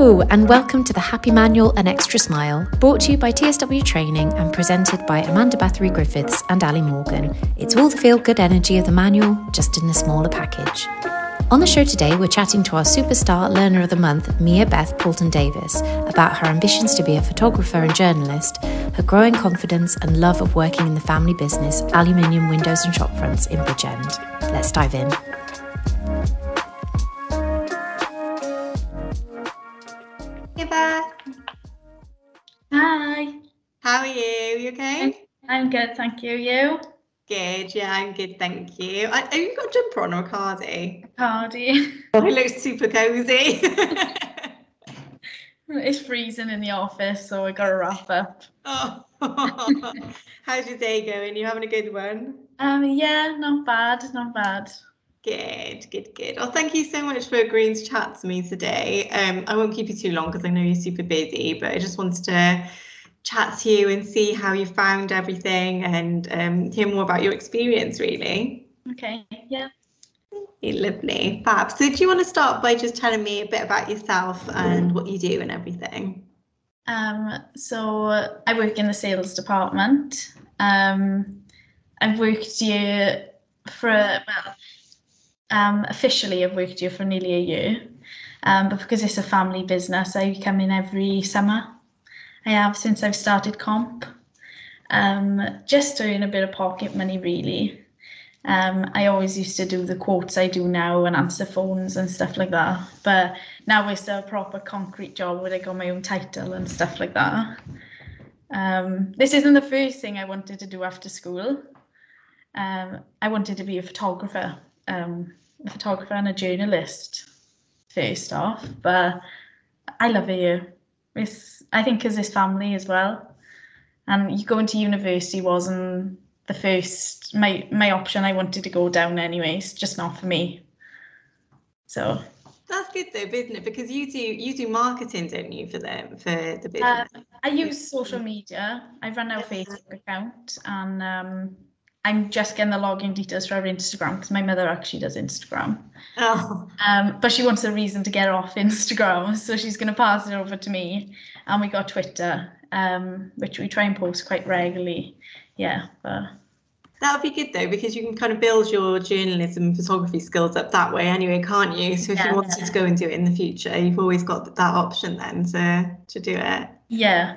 Hello, and welcome to the Happy Manual and Extra Smile, brought to you by TSW Training and presented by Amanda Bathory Griffiths and Ali Morgan. It's all the feel good energy of the manual, just in a smaller package. On the show today, we're chatting to our superstar learner of the month, Mia Beth Poulton Davies, about her ambitions to be a photographer and journalist, her growing confidence and love of working in the family business, Aluminium Windows and Shopfronts in Bridgend. Let's dive in. You? Okay? I'm good, thank you. You? Good, yeah, I'm good, thank you. I, have you got a jumper on or a cardi? Cardi. Oh, it looks super cozy. it's freezing in the office, so I got to wrap up. oh. How's your day going? You having a good one? Um, yeah, not bad, not bad. Good, good, good. Well, thank you so much for agreeing to chat to me today. Um, I won't keep you too long because I know you're super busy, but I just wanted to chat to you and see how you found everything and um, hear more about your experience, really. Okay, yeah. Lovely, fab. So, do you want to start by just telling me a bit about yourself and what you do and everything? Um, so I work in the sales department. Um, I've worked here for well, um, officially I've worked here for nearly a year, um, but because it's a family business, I come in every summer. I have since I've started comp, um, just earn a bit of pocket money really. Um, I always used to do the quotes I do now and answer phones and stuff like that. But now it's a proper concrete job where I got my own title and stuff like that. Um, this isn't the first thing I wanted to do after school. Um, I wanted to be a photographer, um, a photographer and a journalist first off. But I love it here. It's I think because his family as well. And you going to university wasn't the first my my option I wanted to go down anyways, just not for me. So That's good though, isn't it? Because you do you do marketing, don't you, for them for the uh, business? I use social media. I run our Facebook account and um, I'm just getting the login details for our Instagram because my mother actually does Instagram. oh, Um, but she wants a reason to get off Instagram, so she's going to pass it over to me. And we got Twitter, um, which we try and post quite regularly. Yeah, but that would be good though, because you can kind of build your journalism photography skills up that way anyway, can't you? So if Yeah. you wanted to go and do it in the future, you've always got that option then to to do it. yeah,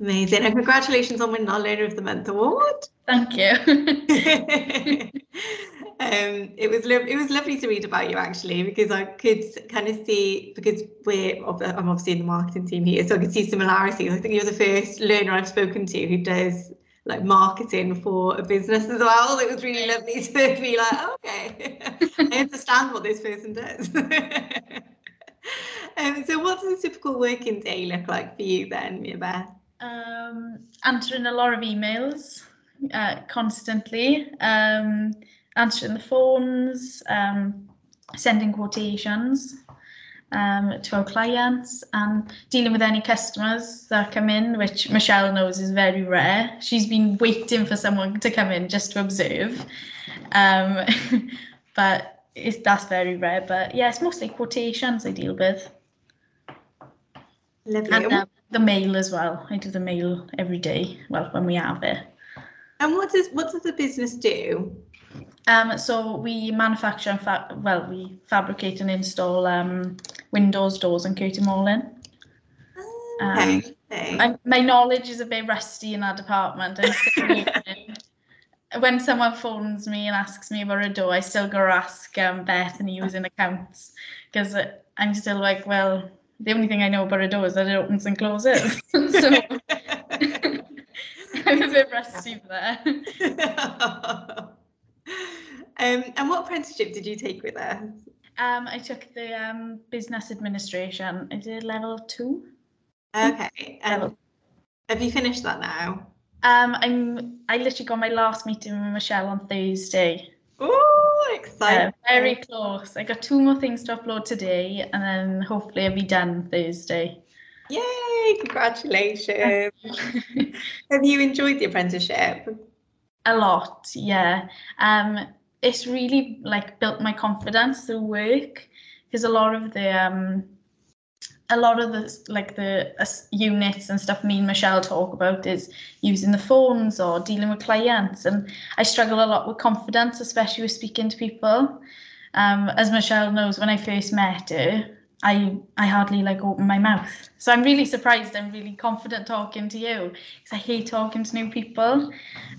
Amazing. And congratulations on winning our Learner of the Month award. thank you. um, it was lo- it was lovely to read about you actually because I could kind of see because we're I'm obviously in the marketing team here, so I could see similarities. I think you're the first learner I've spoken to who does like marketing for a business as well. It was really lovely to be like, oh, okay, I understand what this person does. um, so, what does a typical working day look like for you then, Mia Beth? Um, answering a lot of emails uh, constantly, um, answering the phones, um, sending quotations um, to our clients, and dealing with any customers that come in, which Michelle knows is very rare. She's been waiting for someone to come in just to observe, um, but it's, that's very rare. But yeah, it's mostly quotations I deal with. Lovely. And uh, the mail as well. I do the mail every day. Well, when we have it. And what does what does the business do? Um, so we manufacture and fa- well, we fabricate and install um, windows, doors, and curtain molding. Okay. Um, okay. My, my knowledge is a bit rusty in that department. I'm still learning. when someone phones me and asks me about a door, I still go ask um, Bethany who's in accounts because I'm still like, well, the only thing I know about a door is that it opens and closes. so I'm a bit rusty there. um, and what apprenticeship did you take with us? Um, I took the um, business administration. I did level two. Okay. Level. have you finished that now? Um, I'm. I literally got my last meeting with Michelle on Thursday. Oh, Exciting. very close. I got two more things to upload today, and then hopefully I'll be done Thursday. Yay, congratulations. have you enjoyed the apprenticeship? A lot, yeah. Um, it's really like built my confidence through work because a lot of the um a lot of the like the uh, units and stuff me and Michelle talk about is using the phones or dealing with clients and I struggle a lot with confidence especially with speaking to people. Um, as Michelle knows when I first met her I I hardly like open my mouth. So I'm really surprised I'm really confident talking to you because I hate talking to new people.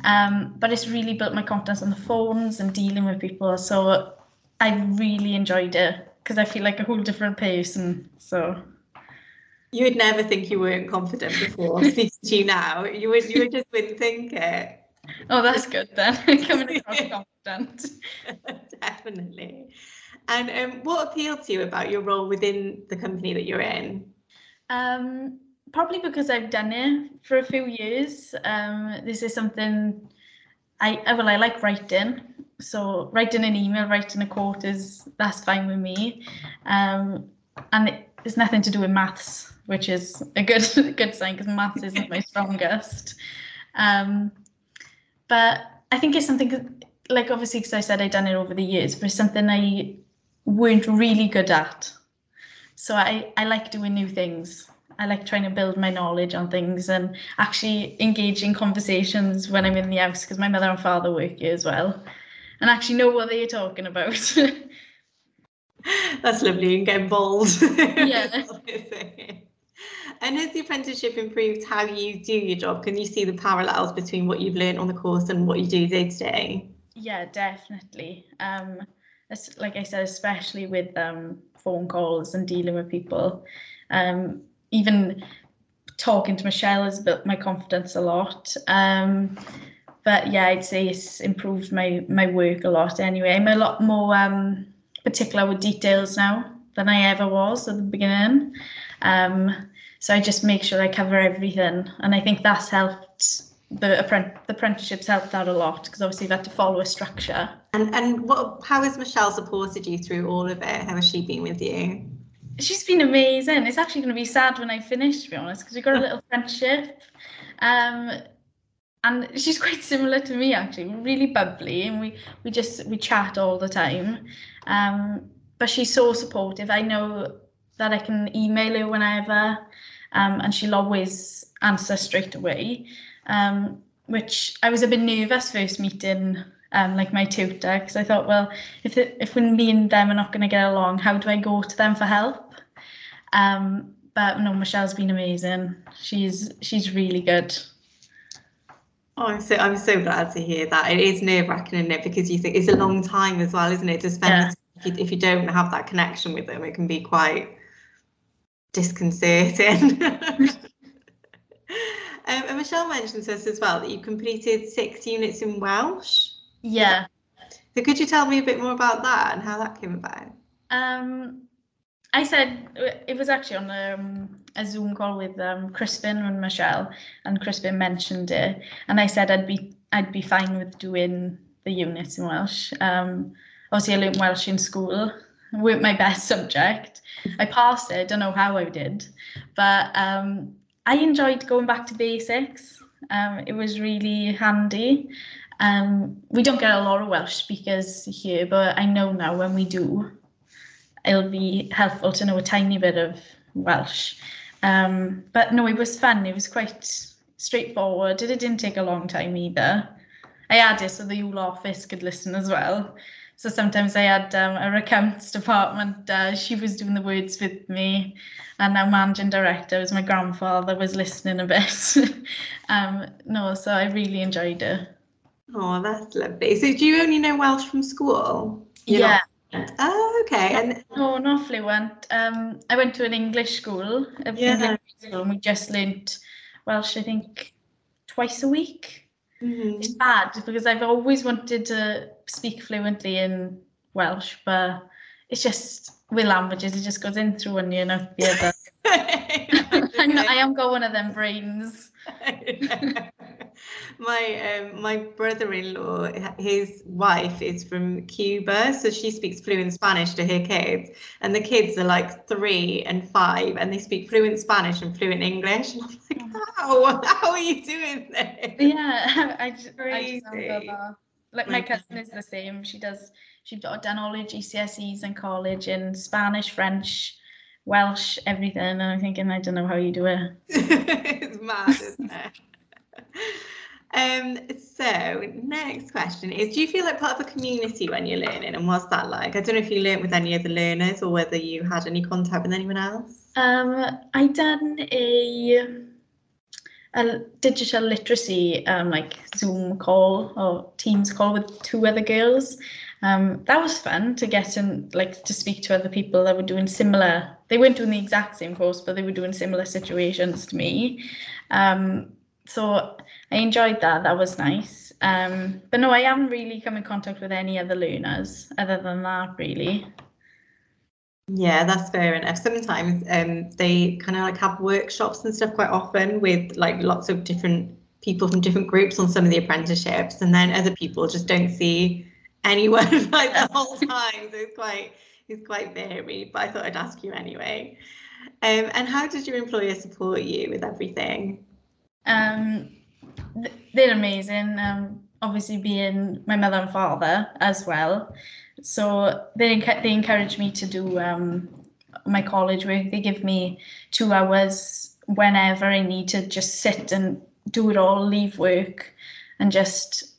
Um, but it's really built my confidence on the phones and dealing with people so I really enjoyed it because I feel like a whole different person so you would never think you weren't confident before speaking to you now. You would you would just wouldn't think it. Oh, that's good then. Coming across confident. Definitely. And um, what appealed to you about your role within the company that you're in? Um, probably because I've done it for a few years. Um, this is something I well I like writing. So writing an email, writing a quote is that's fine with me. Um, and it, it's nothing to do with maths which is a good good sign because maths isn't my strongest. Um, but I think it's something like obviously because I said I'd done it over the years, but it's something I weren't really good at. So I, I like doing new things. I like trying to build my knowledge on things and actually engage in conversations when I'm in the house because my mother and father work here as well and actually know what they're talking about. That's lovely and get involved. Yeah. And has the apprenticeship improved how you do your job? Can you see the parallels between what you've learned on the course and what you do day to day? Yeah, definitely. Um, like I said, especially with um, phone calls and dealing with people. Um, even talking to Michelle has built my confidence a lot. Um, but yeah, I'd say it's improved my my work a lot. Anyway, I'm a lot more um, particular with details now than I ever was at the beginning. Um, so I just make sure I cover everything, and I think that's helped. The, the apprenticeships helped out a lot because obviously you've had to follow a structure. And and what how has Michelle supported you through all of it? How has she been with you? She's been amazing. It's actually going to be sad when I finish, to be honest, because we've got a little friendship. Um, and she's quite similar to me actually really bubbly and we we just we chat all the time um but she's so supportive i know that i can email her whenever um, and she'll always answer straight away. Um, which I was a bit nervous first meeting um, like my tutor because I thought, well, if it, if me and them are not going to get along, how do I go to them for help? Um, but no, Michelle's been amazing. She's she's really good. Oh, I'm so I'm so glad to hear that. It is nerve wracking, isn't it? Because you think it's a long time as well, isn't it? To spend yeah. if, you, if you don't have that connection with them, it can be quite disconcerting. um, and Michelle mentioned to us as well that you completed six units in Welsh. Yeah. So could you tell me a bit more about that and how that came about? Um, I said it was actually on um, a Zoom call with um, Crispin and Michelle, and Crispin mentioned it, and I said I'd be I'd be fine with doing the units in Welsh. Um, obviously, I learned Welsh in school, weren't my best subject. I passed it, don't know how I did, but um, I enjoyed going back to basics. Um, it was really handy. Um, we don't get a lot of Welsh speakers here, but I know now when we do, it'll be helpful to know a tiny bit of Welsh. Um, but no, it was fun. It was quite straightforward. It didn't take a long time either. I had added so the whole office could listen as well. So sometimes I had um, a accounts department. Uh, she was doing the words with me, and now managing director was my grandfather was listening a bit. um, no, so I really enjoyed it. Oh, that's lovely. So do you only know Welsh from school? You're yeah. Not... Oh, okay. And no, not fluent. Um, I went to an English school, a yeah. English school, and we just learnt Welsh. I think twice a week. Mm-hmm. It's bad because I've always wanted to speak fluently in Welsh, but it's just with languages, it just goes in through one ear, not the other. I am got one of them brains. my um, my brother-in-law, his wife is from Cuba, so she speaks fluent Spanish to her kids, and the kids are like three and five, and they speak fluent Spanish and fluent English. And I'm like, how? How are you doing this? Yeah, I just, Crazy. I just like my cousin is the same. She does. She's done all her GCSEs in college in Spanish, French, Welsh, everything. And I'm thinking, I don't know how you do it. it's mad, isn't it? Um, so next question is, do you feel like part of a community when you're learning and what's that like? I don't know if you learnt with any other learners or whether you had any contact with anyone else. Um, I done a a digital literacy um, like Zoom call or Teams call with two other girls. Um, that was fun to get and like to speak to other people that were doing similar. They weren't doing the exact same course, but they were doing similar situations to me. Um, so I enjoyed that. That was nice. Um, but no, I haven't really come in contact with any other learners other than that, really. Yeah, that's fair enough. Sometimes um, they kind of like have workshops and stuff quite often with like lots of different people from different groups on some of the apprenticeships, and then other people just don't see anyone like the whole time. So it's quite it's quite varied. But I thought I'd ask you anyway. Um, and how did your employer support you with everything? Um, they're amazing. Um, obviously being my mother and father as well. So they they encourage me to do um, my college work. They give me two hours whenever I need to just sit and do it all, leave work, and just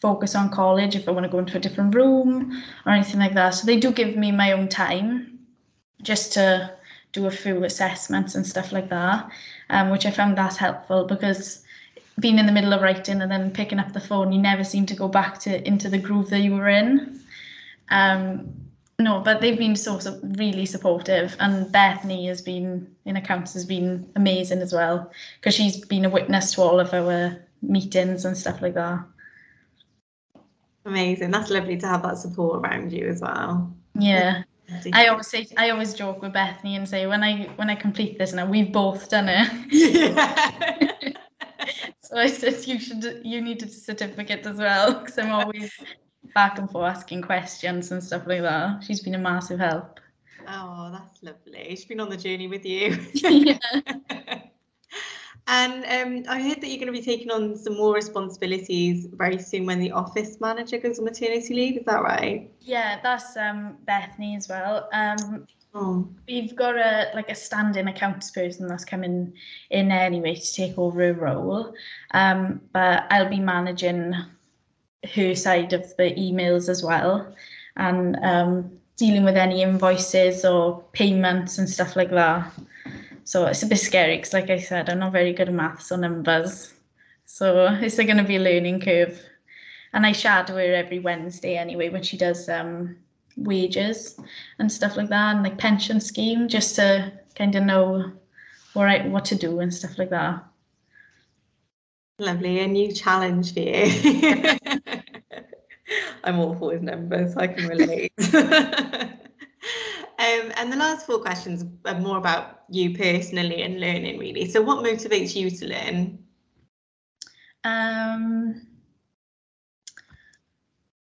focus on college if I want to go into a different room or anything like that. So they do give me my own time just to do a few assessments and stuff like that, um, which I found that helpful because being in the middle of writing and then picking up the phone, you never seem to go back to into the groove that you were in. Um, no, but they've been so, so really supportive, and Bethany has been in accounts has been amazing as well because she's been a witness to all of our meetings and stuff like that. Amazing. That's lovely to have that support around you as well. Yeah. I always say I always joke with Bethany and say when I when I complete this now we've both done it. Yeah. so I said you should you need a certificate as well because I'm always back and forth asking questions and stuff like that. She's been a massive help. Oh, that's lovely. She's been on the journey with you. yeah. and um, I heard that you're going to be taking on some more responsibilities very soon when the office manager goes on maternity leave. Is that right? Yeah, that's um, Bethany as well. Um, oh. We've got a like a standing accounts person that's coming in anyway to take over a role, um, but I'll be managing her side of the emails as well and um, dealing with any invoices or payments and stuff like that. So it's a bit scary because, like I said, I'm not very good at maths or numbers. So it's going to be a learning curve. And I shadow her every Wednesday anyway when she does um, wages and stuff like that and like pension scheme just to kind of know all right what to do and stuff like that. Lovely, a new challenge for you. I'm awful with numbers, I can relate. um, and the last four questions are more about you personally and learning, really. So, what motivates you to learn? Um,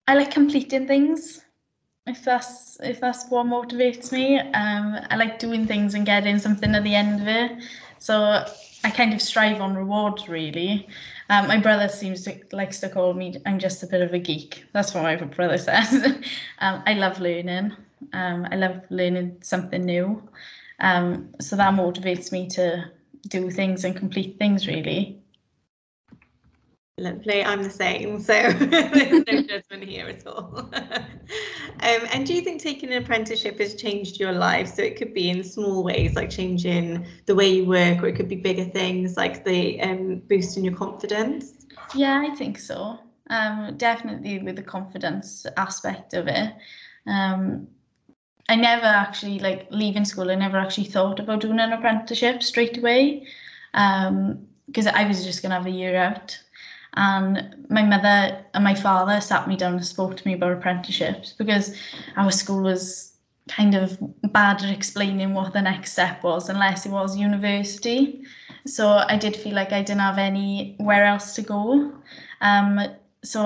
I like completing things. If that's if that's what motivates me, um, I like doing things and getting something at the end of it. So I kind of strive on rewards really. Um, my brother seems to likes to call me I'm just a bit of a geek. That's what my brother says. um, I love learning. Um, I love learning something new. Um, so that motivates me to do things and complete things really. Lovely, I'm the same, so there's no judgment here at all. um, and do you think taking an apprenticeship has changed your life? So it could be in small ways, like changing the way you work, or it could be bigger things like the um, boosting your confidence. Yeah, I think so. Um, definitely with the confidence aspect of it. Um, I never actually like leaving school. I never actually thought about doing an apprenticeship straight away because um, I was just gonna have a year out. And my mother and my father sat me down and spoke to me about apprenticeships because our school was kind of bad at explaining what the next step was unless it was university. So I did feel like I didn't have anywhere else to go. Um, so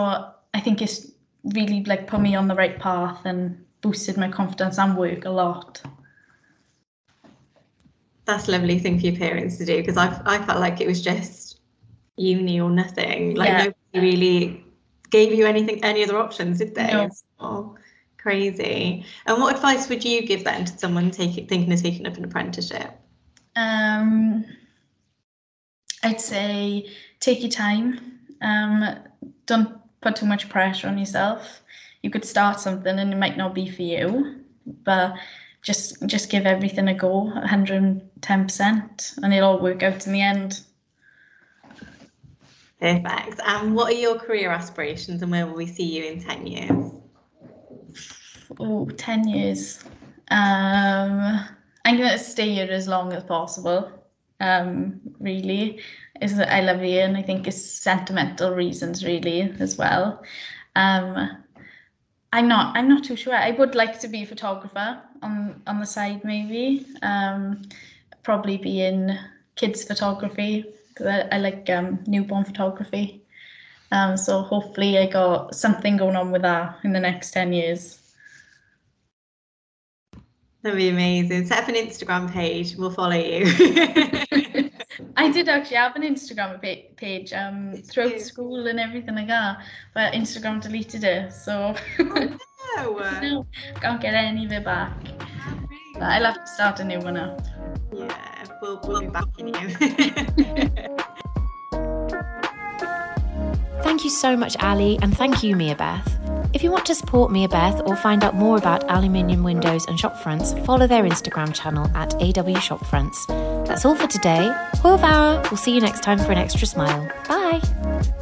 I think it's really like put me on the right path and boosted my confidence and work a lot. That's a lovely thing for your parents to do because I I felt like it was just uni or nothing. Like yeah. nobody really gave you anything, any other options, did they? No. Oh, Crazy. And what advice would you give then to someone taking thinking of taking up an apprenticeship? Um, I'd say take your time. Um, don't put too much pressure on yourself. You could start something and it might not be for you, but just just give everything a go, 110%, and it'll all work out in the end. Perfect. And what are your career aspirations and where will we see you in 10 years? Oh, 10 years. Um, I'm going to stay here as long as possible. Um, really, is I love here, and I think it's sentimental reasons really as well. Um, I'm not. I'm not too sure. I would like to be a photographer on on the side, maybe. Um, probably be in kids photography because I, I like um, newborn photography. Um, so hopefully I got something going on with that in the next 10 years. That'd be amazing. Set up an Instagram page. We'll follow you. I did actually have an Instagram page um, throughout school and everything like that, but Instagram deleted it, so oh, no. no, can't get any of it back. But I'll have to start a new one up. Yeah, we'll, we'll be back in you. Thank you so much, Ali, and thank you, Mia Beth. If you want to support Mia Beth or find out more about aluminium windows and shop fronts, follow their Instagram channel at AW Shopfronts. That's all for today. Fawr. We'll see you next time for an extra smile. Bye.